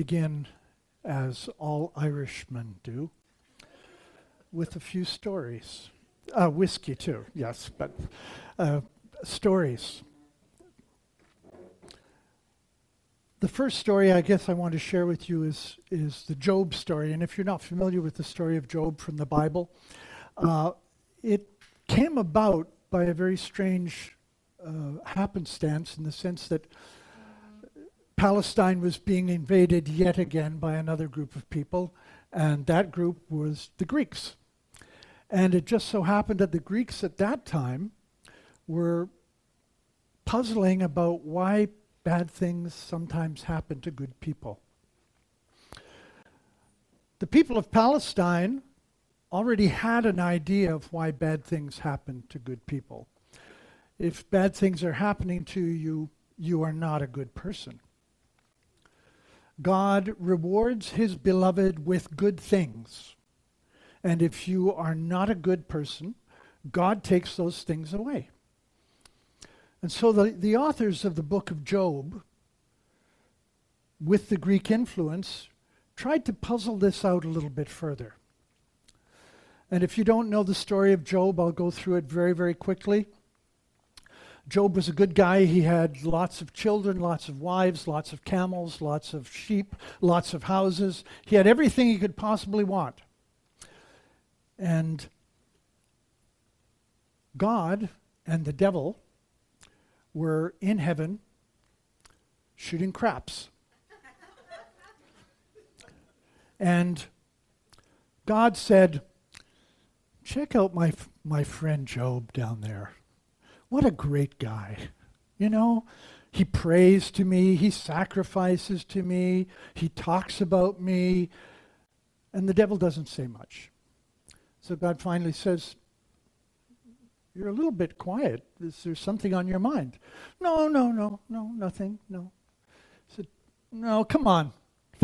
begin, as all Irishmen do, with a few stories. Uh, whiskey, too, yes, but uh, stories. The first story I guess I want to share with you is, is the Job story. And if you're not familiar with the story of Job from the Bible, uh, it came about by a very strange uh, happenstance in the sense that Palestine was being invaded yet again by another group of people, and that group was the Greeks. And it just so happened that the Greeks at that time were puzzling about why bad things sometimes happen to good people. The people of Palestine already had an idea of why bad things happen to good people. If bad things are happening to you, you are not a good person. God rewards his beloved with good things. And if you are not a good person, God takes those things away. And so the, the authors of the book of Job, with the Greek influence, tried to puzzle this out a little bit further. And if you don't know the story of Job, I'll go through it very, very quickly. Job was a good guy. He had lots of children, lots of wives, lots of camels, lots of sheep, lots of houses. He had everything he could possibly want. And God and the devil were in heaven shooting craps. and God said, Check out my, my friend Job down there. What a great guy. You know, he prays to me, he sacrifices to me, he talks about me, and the devil doesn't say much. So God finally says, You're a little bit quiet. Is there something on your mind? No, no, no, no, nothing, no. I said, No, come on,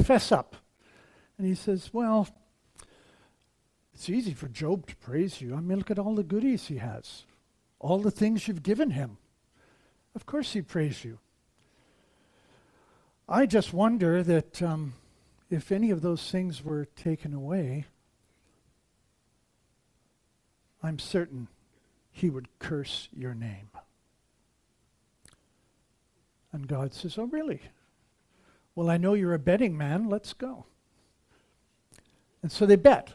fess up. And he says, Well, it's easy for Job to praise you. I mean, look at all the goodies he has all the things you've given him. Of course, he'd praise you. I just wonder that um, if any of those things were taken away, I'm certain he would curse your name. And God says, Oh, really? Well, I know you're a betting man. Let's go. And so they bet.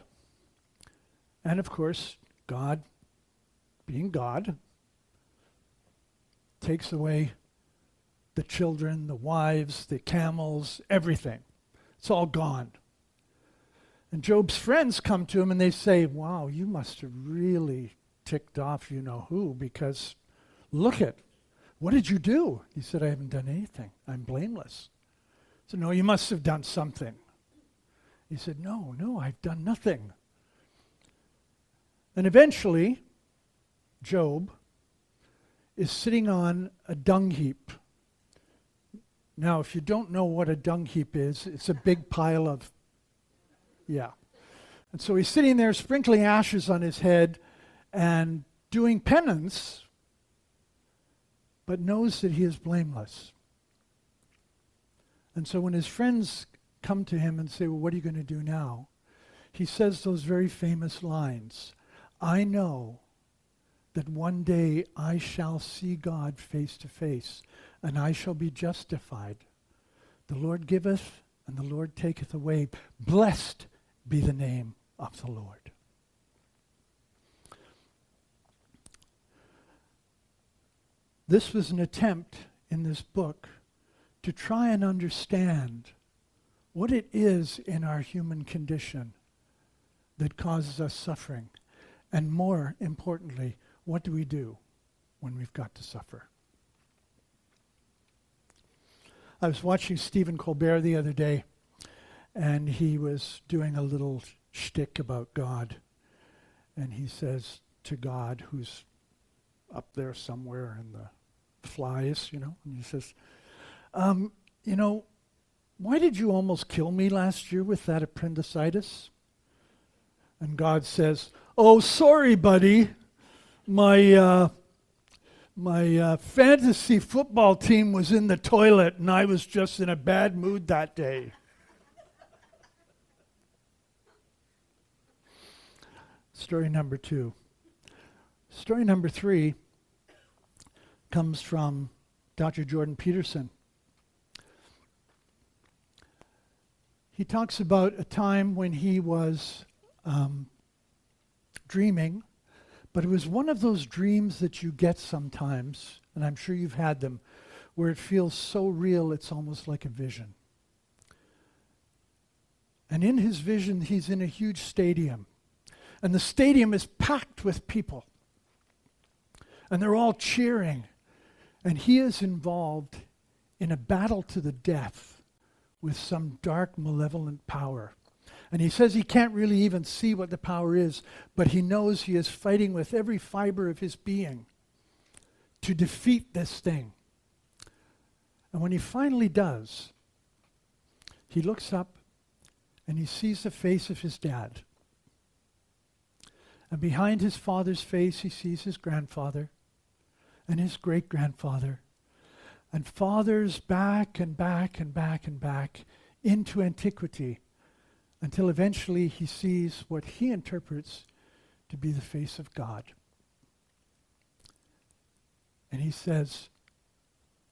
And of course, God being God, takes away the children, the wives, the camels, everything. It's all gone. And Job's friends come to him and they say, Wow, you must have really ticked off you know who because look at what did you do? He said, I haven't done anything. I'm blameless. So no, you must have done something. He said, No, no, I've done nothing. And eventually, Job is sitting on a dung heap. Now, if you don't know what a dung heap is, it's a big pile of, yeah. And so he's sitting there sprinkling ashes on his head and doing penance, but knows that he is blameless. And so when his friends come to him and say, Well, what are you going to do now? He says those very famous lines I know that one day I shall see God face to face, and I shall be justified. The Lord giveth, and the Lord taketh away. Blessed be the name of the Lord. This was an attempt in this book to try and understand what it is in our human condition that causes us suffering, and more importantly, what do we do when we've got to suffer? I was watching Stephen Colbert the other day, and he was doing a little shtick about God. And he says to God, who's up there somewhere in the flies, you know, and he says, um, You know, why did you almost kill me last year with that appendicitis? And God says, Oh, sorry, buddy my uh, my uh, fantasy football team was in the toilet, and I was just in a bad mood that day. Story number two. Story number three comes from Dr. Jordan Peterson. He talks about a time when he was um, dreaming but it was one of those dreams that you get sometimes, and I'm sure you've had them, where it feels so real it's almost like a vision. And in his vision, he's in a huge stadium. And the stadium is packed with people. And they're all cheering. And he is involved in a battle to the death with some dark, malevolent power. And he says he can't really even see what the power is, but he knows he is fighting with every fiber of his being to defeat this thing. And when he finally does, he looks up and he sees the face of his dad. And behind his father's face, he sees his grandfather and his great grandfather. And fathers back and back and back and back into antiquity until eventually he sees what he interprets to be the face of God. And he says,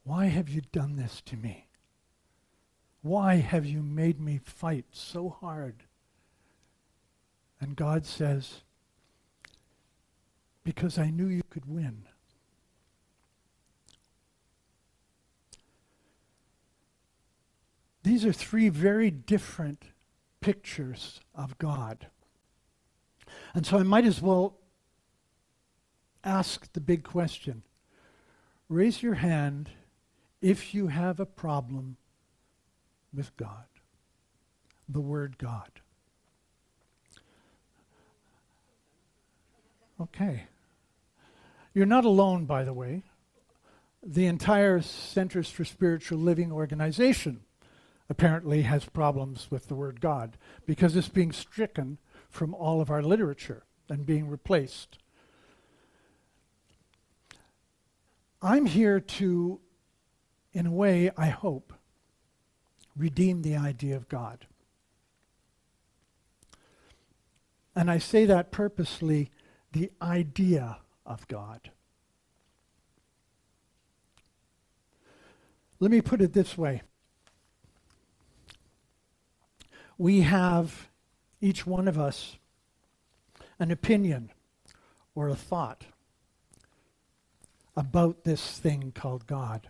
Why have you done this to me? Why have you made me fight so hard? And God says, Because I knew you could win. These are three very different pictures of God. And so I might as well ask the big question. Raise your hand if you have a problem with God, the Word God. Okay. You're not alone, by the way. The entire Centers for Spiritual Living organization apparently has problems with the word God because it's being stricken from all of our literature and being replaced. I'm here to, in a way, I hope, redeem the idea of God. And I say that purposely the idea of God. Let me put it this way we have, each one of us, an opinion or a thought about this thing called God.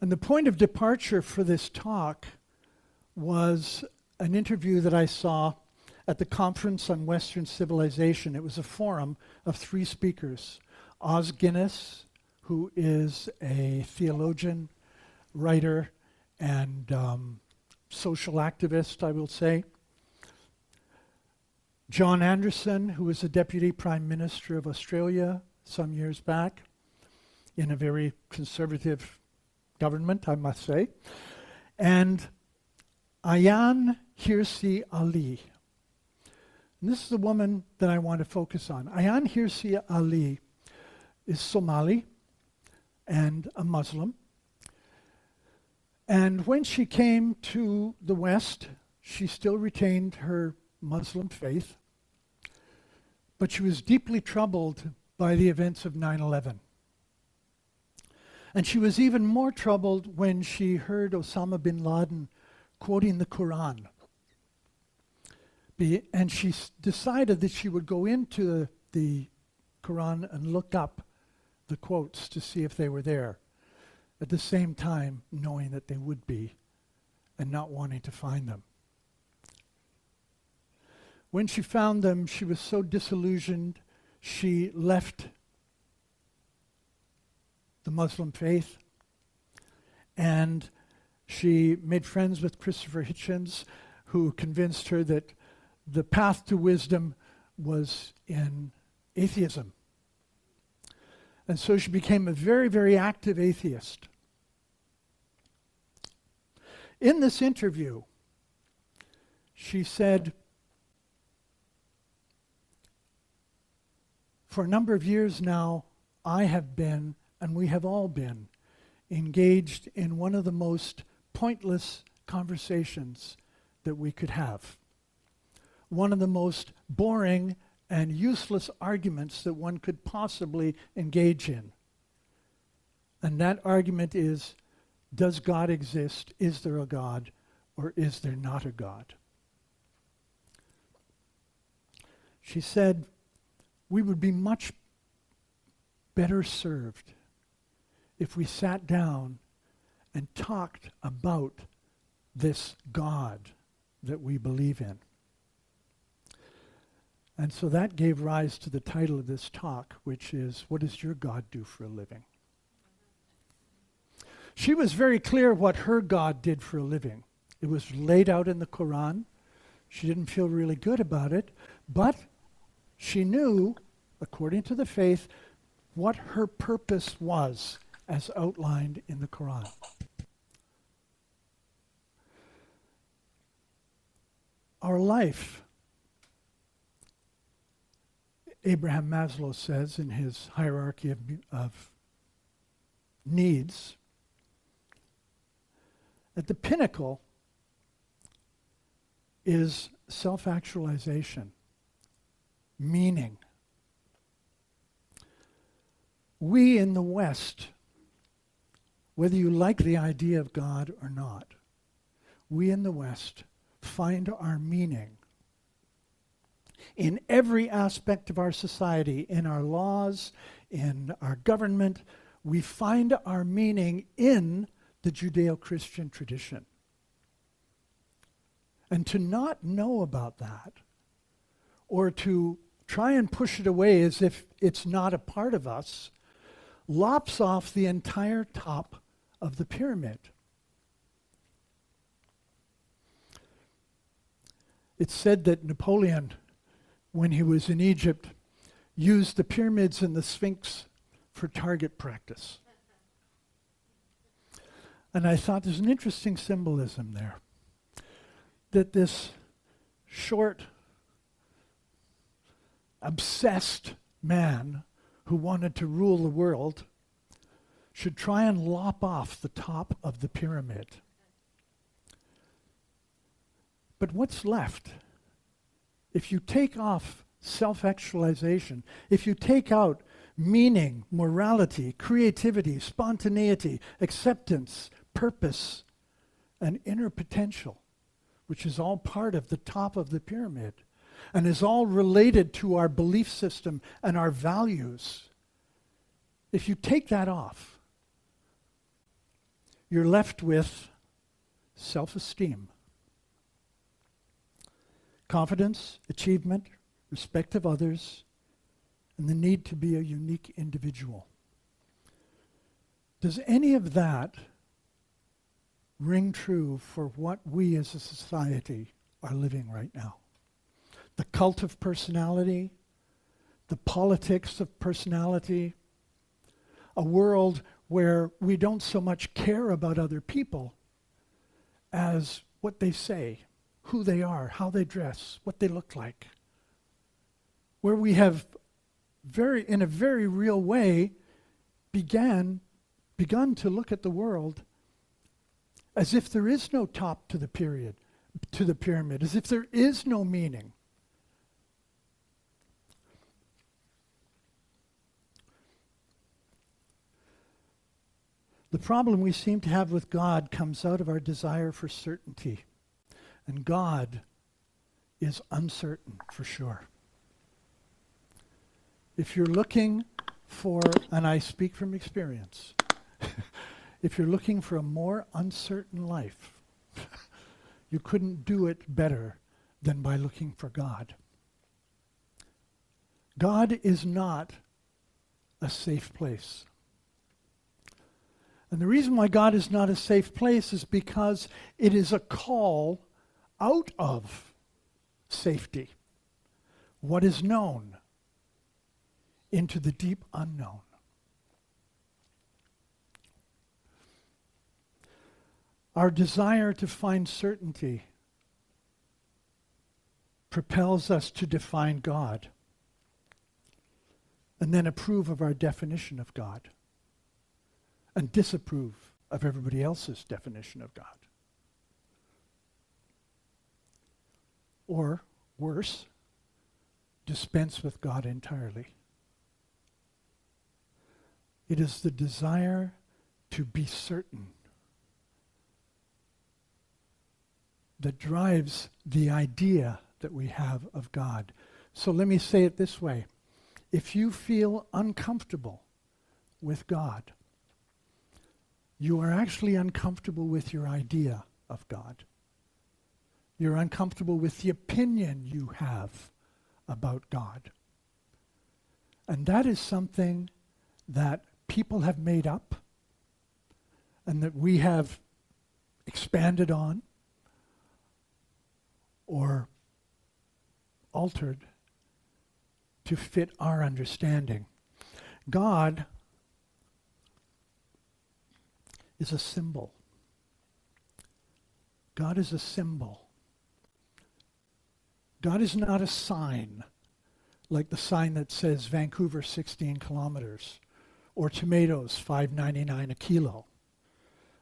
And the point of departure for this talk was an interview that I saw at the Conference on Western Civilization. It was a forum of three speakers Os Guinness, who is a theologian, writer, and um, social activist, I will say. John Anderson, who was the Deputy Prime Minister of Australia some years back, in a very conservative government, I must say. And Ayaan Hirsi Ali. And this is the woman that I want to focus on. Ayaan Hirsi Ali is Somali and a Muslim. And when she came to the West, she still retained her Muslim faith, but she was deeply troubled by the events of 9 11. And she was even more troubled when she heard Osama bin Laden quoting the Quran. Be, and she s- decided that she would go into the, the Quran and look up the quotes to see if they were there at the same time knowing that they would be and not wanting to find them. When she found them, she was so disillusioned, she left the Muslim faith and she made friends with Christopher Hitchens, who convinced her that the path to wisdom was in atheism. And so she became a very, very active atheist. In this interview, she said, For a number of years now, I have been, and we have all been, engaged in one of the most pointless conversations that we could have. one of the most boring and useless arguments that one could possibly engage in. And that argument is Does God exist? Is there a God? Or is there not a God? She said, We would be much better served if we sat down and talked about this God that we believe in. And so that gave rise to the title of this talk, which is What Does Your God Do for a Living? She was very clear what her God did for a living. It was laid out in the Quran. She didn't feel really good about it, but she knew, according to the faith, what her purpose was as outlined in the Quran. Our life, Abraham Maslow says in his hierarchy of, of needs, at the pinnacle is self actualization, meaning. We in the West, whether you like the idea of God or not, we in the West find our meaning in every aspect of our society, in our laws, in our government. We find our meaning in the Judeo Christian tradition. And to not know about that, or to try and push it away as if it's not a part of us, lops off the entire top of the pyramid. It's said that Napoleon, when he was in Egypt, used the pyramids and the Sphinx for target practice. And I thought there's an interesting symbolism there. That this short, obsessed man who wanted to rule the world should try and lop off the top of the pyramid. But what's left? If you take off self actualization, if you take out meaning, morality, creativity, spontaneity, acceptance, purpose, and inner potential, which is all part of the top of the pyramid and is all related to our belief system and our values. If you take that off, you're left with self esteem, confidence, achievement, respect of others, and the need to be a unique individual. Does any of that ring true for what we as a society are living right now. The cult of personality, the politics of personality, a world where we don't so much care about other people as what they say, who they are, how they dress, what they look like. Where we have very in a very real way began begun to look at the world as if there is no top to the period, to the pyramid, as if there is no meaning. The problem we seem to have with God comes out of our desire for certainty. And God is uncertain for sure. If you're looking for, and I speak from experience, if you're looking for a more uncertain life, you couldn't do it better than by looking for God. God is not a safe place. And the reason why God is not a safe place is because it is a call out of safety, what is known, into the deep unknown. Our desire to find certainty propels us to define God and then approve of our definition of God and disapprove of everybody else's definition of God. Or worse, dispense with God entirely. It is the desire to be certain that drives the idea that we have of God. So let me say it this way. If you feel uncomfortable with God, you are actually uncomfortable with your idea of God. You're uncomfortable with the opinion you have about God. And that is something that people have made up and that we have expanded on or altered to fit our understanding. God is a symbol. God is a symbol. God is not a sign like the sign that says Vancouver 16 kilometers or tomatoes 5.99 a kilo.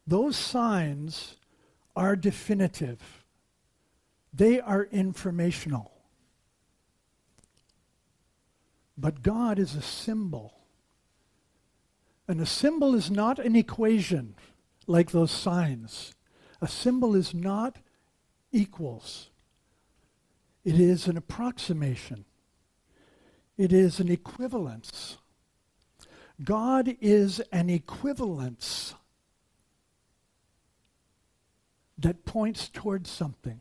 Those signs are definitive. They are informational. But God is a symbol. And a symbol is not an equation like those signs. A symbol is not equals. It is an approximation. It is an equivalence. God is an equivalence that points towards something.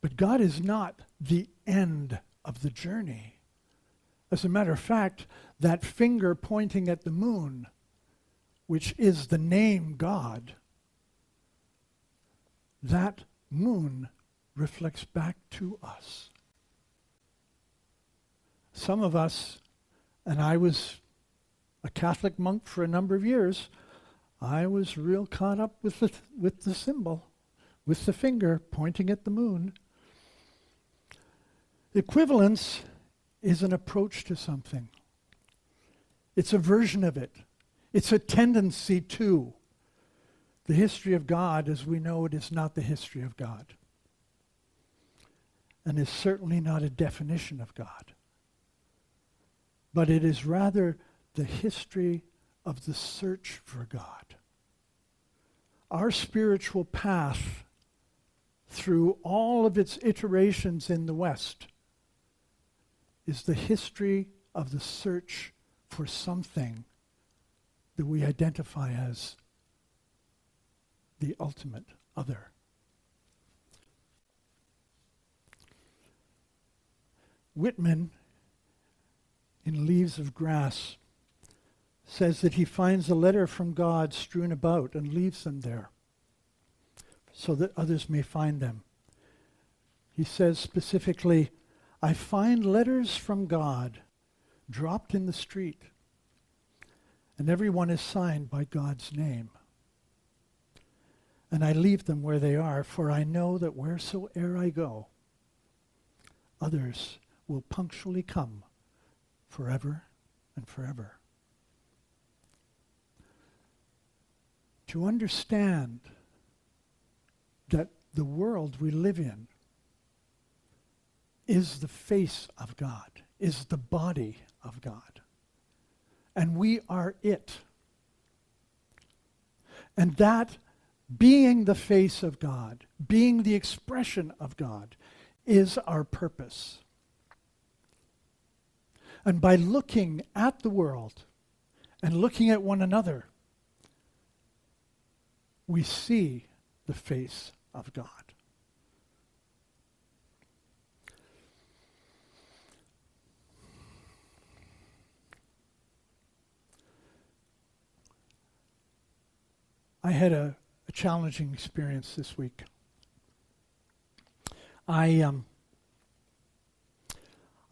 But God is not the end of the journey. As a matter of fact, that finger pointing at the moon, which is the name God, that moon reflects back to us. Some of us, and I was a Catholic monk for a number of years, I was real caught up with the, with the symbol, with the finger pointing at the moon. Equivalence is an approach to something. It's a version of it. It's a tendency to. The history of God, as we know it, is not the history of God. And is certainly not a definition of God. But it is rather the history of the search for God. Our spiritual path through all of its iterations in the West is the history of the search for something that we identify as the ultimate other. Whitman, in Leaves of Grass, says that he finds a letter from God strewn about and leaves them there so that others may find them. He says specifically, I find letters from God dropped in the street, and every one is signed by God's name. And I leave them where they are, for I know that wheresoe'er I go, others will punctually come forever and forever. To understand that the world we live in is the face of God, is the body of God. And we are it. And that being the face of God, being the expression of God, is our purpose. And by looking at the world and looking at one another, we see the face of God. I had a, a challenging experience this week. I um,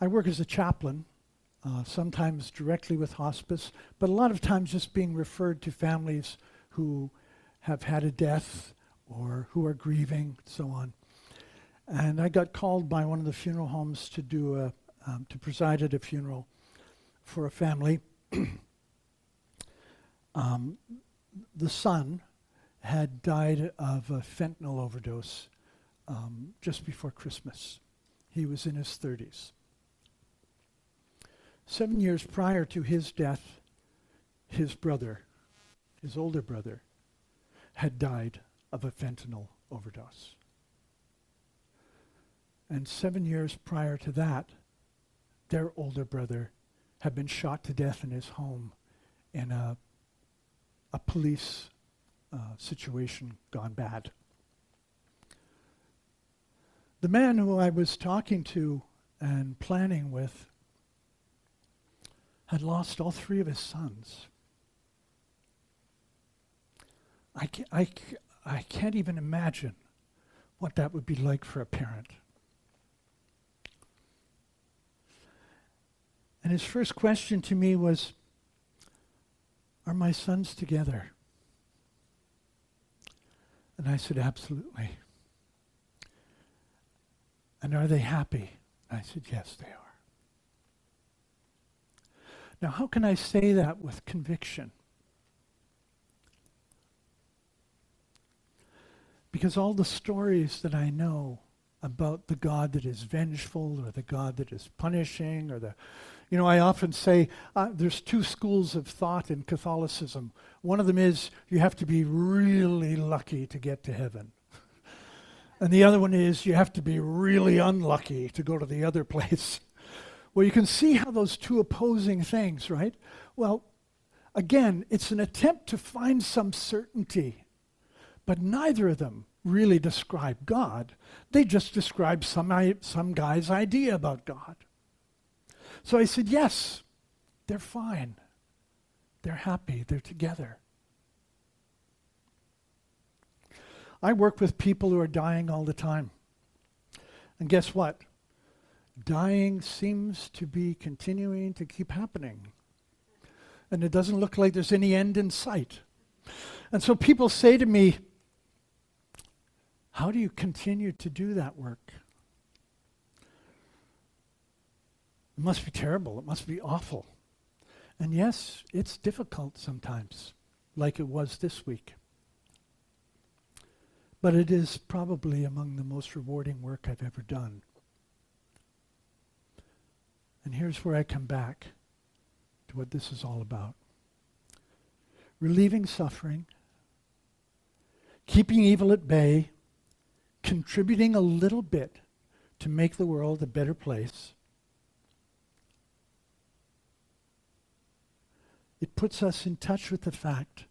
I work as a chaplain, uh, sometimes directly with hospice, but a lot of times just being referred to families who have had a death or who are grieving, so on. And I got called by one of the funeral homes to do a um, to preside at a funeral for a family. um, the son had died of a fentanyl overdose um, just before Christmas. He was in his 30s. Seven years prior to his death, his brother, his older brother, had died of a fentanyl overdose. And seven years prior to that, their older brother had been shot to death in his home in a, a police uh, situation gone bad. The man who I was talking to and planning with had lost all three of his sons. I I can't even imagine what that would be like for a parent. And his first question to me was, Are my sons together? And I said, Absolutely. And are they happy? I said, Yes, they are. Now, how can I say that with conviction? Because all the stories that I know about the God that is vengeful or the God that is punishing or the you know, I often say uh, there's two schools of thought in Catholicism. One of them is you have to be really lucky to get to heaven. and the other one is you have to be really unlucky to go to the other place. well, you can see how those two opposing things, right? Well, again, it's an attempt to find some certainty, but neither of them really describe God. They just describe some, some guy's idea about God. So I said, Yes, they're fine. They're happy. They're together. I work with people who are dying all the time. And guess what? Dying seems to be continuing to keep happening. And it doesn't look like there's any end in sight. And so people say to me, How do you continue to do that work? It must be terrible. It must be awful. And yes, it's difficult sometimes, like it was this week. But it is probably among the most rewarding work I've ever done. And here's where I come back to what this is all about relieving suffering, keeping evil at bay, contributing a little bit to make the world a better place it puts us in touch with the fact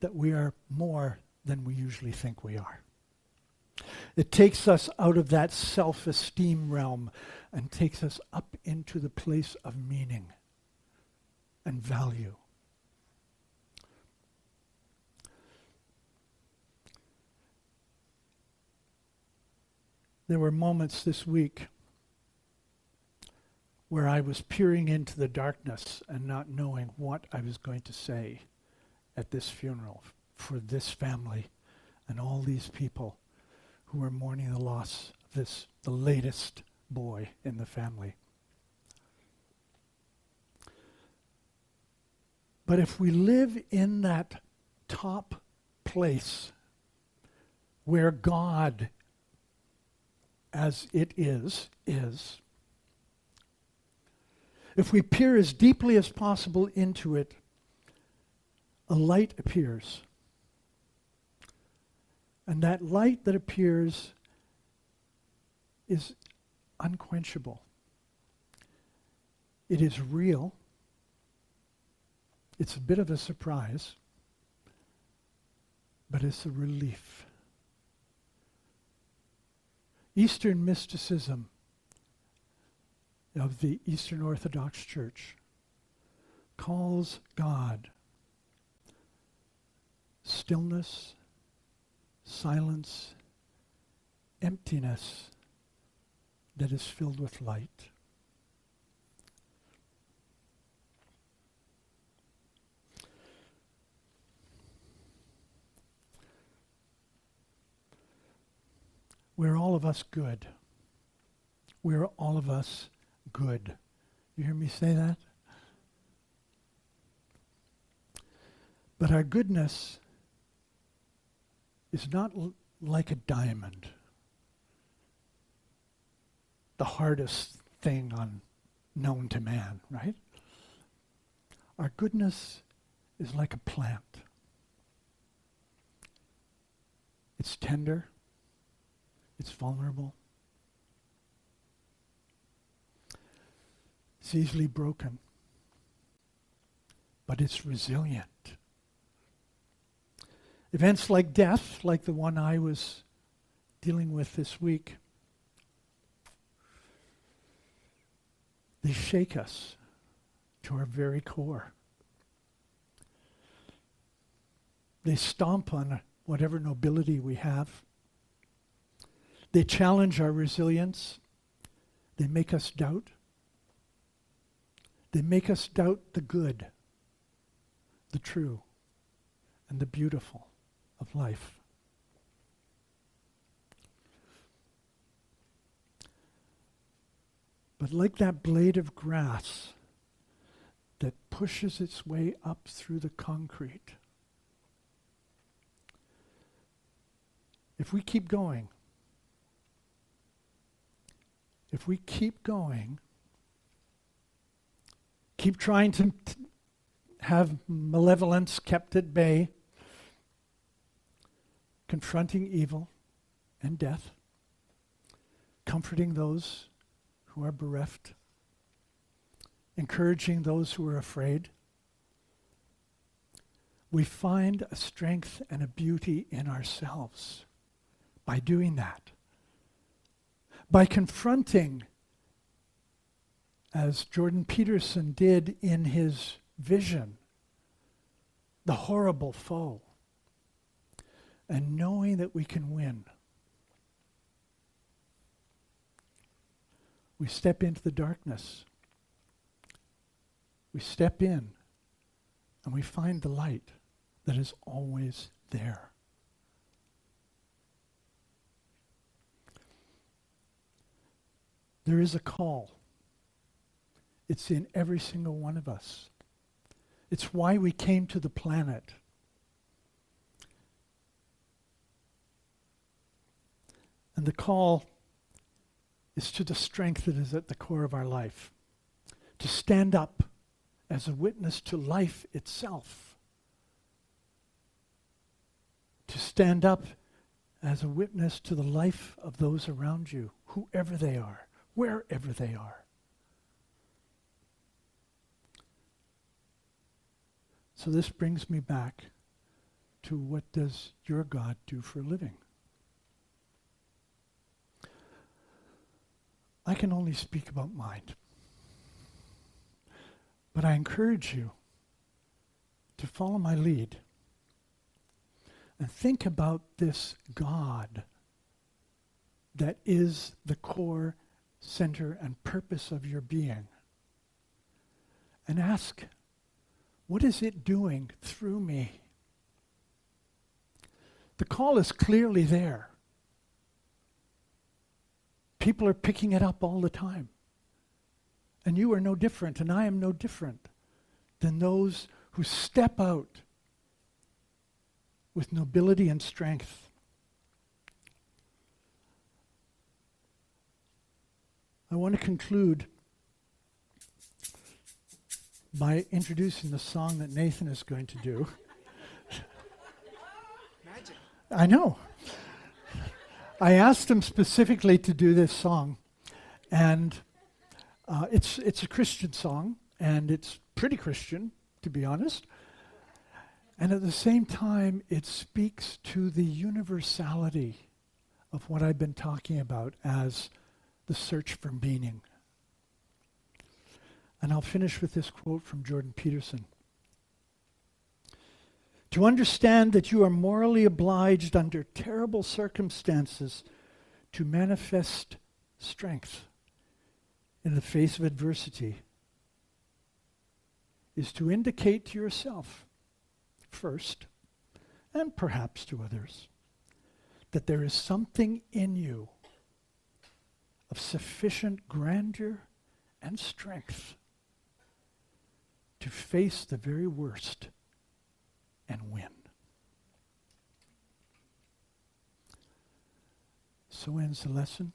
that we are more than we usually think we are. It takes us out of that self esteem realm and takes us up into the place of meaning and value. There were moments this week where I was peering into the darkness and not knowing what I was going to say at this funeral for this family and all these people who were mourning the loss of this, the latest boy in the family. But if we live in that top place where God, as it is, is, if we peer as deeply as possible into it, a light appears. And that light that appears is unquenchable. It is real. It's a bit of a surprise, but it's a relief. Eastern mysticism of the Eastern Orthodox Church calls God stillness, silence, emptiness that is filled with light. We're all of us good. We're all of us good. You hear me say that? But our goodness is not l- like a diamond. the hardest thing on known to man, right? Our goodness is like a plant. It's tender. It's vulnerable. It's easily broken. But it's resilient. Events like death, like the one I was dealing with this week, they shake us to our very core. They stomp on whatever nobility we have. They challenge our resilience. They make us doubt. They make us doubt the good, the true, and the beautiful of life. But like that blade of grass that pushes its way up through the concrete, if we keep going, if we keep going, keep trying to have malevolence kept at bay, confronting evil and death, comforting those who are bereft, encouraging those who are afraid. We find a strength and a beauty in ourselves by doing that. By confronting, as Jordan Peterson did in his vision, the horrible foe, and knowing that we can win. We step into the darkness. We step in and we find the light that is always there. There is a call. It's in every single one of us. It's why we came to the planet. And the call is to the strength that is at the core of our life. To stand up as a witness to life itself. To stand up as a witness to the life of those around you, whoever they are, wherever they are. So this brings me back to what does your God do for a living? I can only speak about mind. But I encourage you to follow my lead and think about this God that is the core, center, and purpose of your being. And ask, what is it doing through me? The call is clearly there. People are picking it up all the time. And you are no different, and I am no different than those who step out with nobility and strength. I want to conclude by introducing the song that Nathan is going to do. Magic. I know. I asked him specifically to do this song, and uh, it's it's a Christian song, and it's pretty Christian, to be honest. And at the same time, it speaks to the universality of what I've been talking about as the search for meaning. And I'll finish with this quote from Jordan Peterson. To understand that you are morally obliged under terrible circumstances to manifest strength in the face of adversity is to indicate to yourself, first, and perhaps to others, that there is something in you of sufficient grandeur and strength to face the very worst and win. So ends the lesson.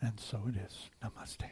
And so it is. Namaste.